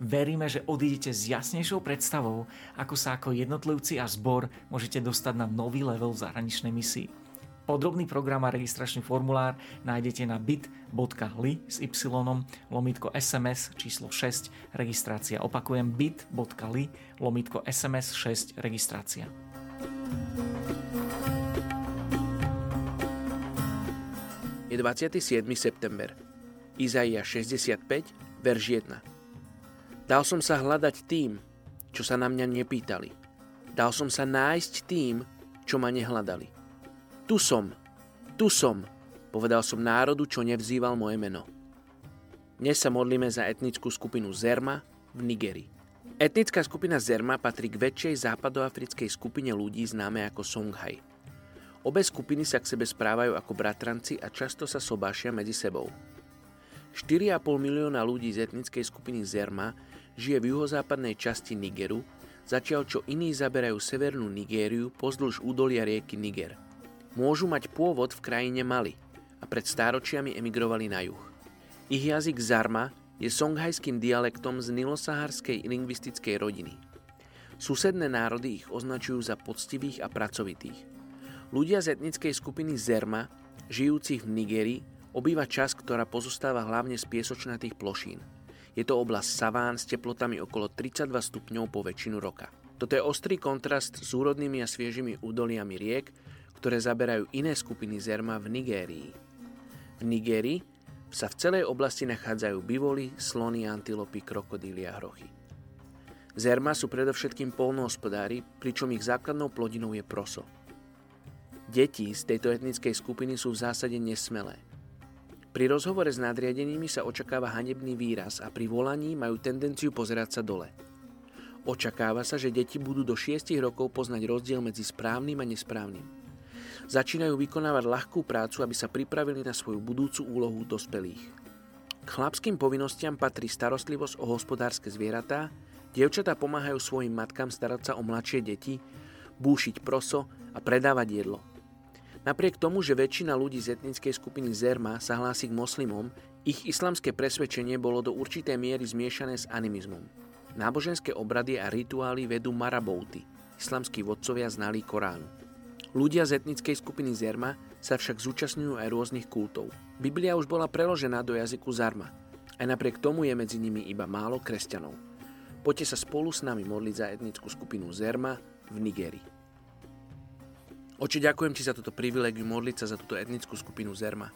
Veríme, že odídete s jasnejšou predstavou, ako sa ako jednotlivci a zbor môžete dostať na nový level v zahraničnej misii. Podrobný program a registračný formulár nájdete na bit.ly s y lomitko sms číslo 6 registrácia. Opakujem bit.ly lomitko sms 6 registrácia. Je 27. september. Izaia 65, verš 1. Dal som sa hľadať tým, čo sa na mňa nepýtali. Dal som sa nájsť tým, čo ma nehľadali. Tu som, tu som, povedal som národu, čo nevzýval moje meno. Dnes sa modlíme za etnickú skupinu Zerma v Nigerii. Etnická skupina Zerma patrí k väčšej západoafrickej skupine ľudí známe ako Songhai. Obe skupiny sa k sebe správajú ako bratranci a často sa sobášia medzi sebou. 4,5 milióna ľudí z etnickej skupiny Zerma žije v juhozápadnej časti Nigeru, zatiaľ čo iní zaberajú severnú Nigériu pozdĺž údolia rieky Niger. Môžu mať pôvod v krajine Mali a pred stáročiami emigrovali na juh. Ich jazyk Zarma je songhajským dialektom z nilosaharskej lingvistickej rodiny. Susedné národy ich označujú za poctivých a pracovitých. Ľudia z etnickej skupiny Zerma, žijúcich v Nigerii, obýva časť, ktorá pozostáva hlavne z piesočnatých plošín – je to oblasť saván s teplotami okolo 32 stupňov po väčšinu roka. Toto je ostrý kontrast s úrodnými a sviežimi údoliami riek, ktoré zaberajú iné skupiny zerma v Nigérii. V Nigérii sa v celej oblasti nachádzajú bivoly, slony, antilopy, krokodíly a hrochy. Zerma sú predovšetkým polnohospodári, pričom ich základnou plodinou je proso. Deti z tejto etnickej skupiny sú v zásade nesmelé. Pri rozhovore s nadriadenými sa očakáva hanebný výraz a pri volaní majú tendenciu pozerať sa dole. Očakáva sa, že deti budú do 6 rokov poznať rozdiel medzi správnym a nesprávnym. Začínajú vykonávať ľahkú prácu, aby sa pripravili na svoju budúcu úlohu dospelých. K chlapským povinnostiam patrí starostlivosť o hospodárske zvieratá, dievčatá pomáhajú svojim matkám starať sa o mladšie deti, búšiť proso a predávať jedlo. Napriek tomu, že väčšina ľudí z etnickej skupiny Zerma sa hlási k moslimom, ich islamské presvedčenie bolo do určitej miery zmiešané s animizmom. Náboženské obrady a rituály vedú marabouty, islamskí vodcovia znalí Koránu. Ľudia z etnickej skupiny Zerma sa však zúčastňujú aj rôznych kultov. Biblia už bola preložená do jazyku Zarma. Aj napriek tomu je medzi nimi iba málo kresťanov. Poďte sa spolu s nami modliť za etnickú skupinu Zerma v Nigerii. Oče, ďakujem ti za toto privilegium modliť sa za túto etnickú skupinu Zerma,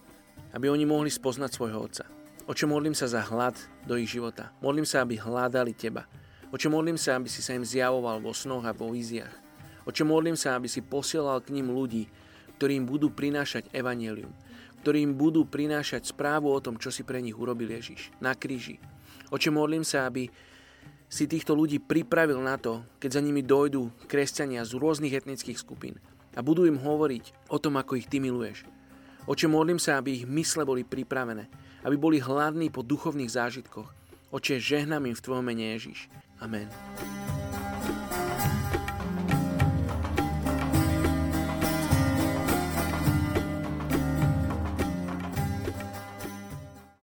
aby oni mohli spoznať svojho otca. Oče, modlím sa za hlad do ich života. Modlím sa, aby hľadali teba. Oče, modlím sa, aby si sa im zjavoval vo snoch a vo víziach. Oče, modlím sa, aby si posielal k ním ľudí, ktorým budú prinášať evanelium, ktorým budú prinášať správu o tom, čo si pre nich urobil Ježiš na kríži. Oče, modlím sa, aby si týchto ľudí pripravil na to, keď za nimi dojdú kresťania z rôznych etnických skupín, a budú im hovoriť o tom, ako ich ty miluješ. Oče, modlím sa, aby ich mysle boli pripravené, aby boli hladní po duchovných zážitkoch. Oče, žehnám im v Tvojom mene Ježiš. Amen.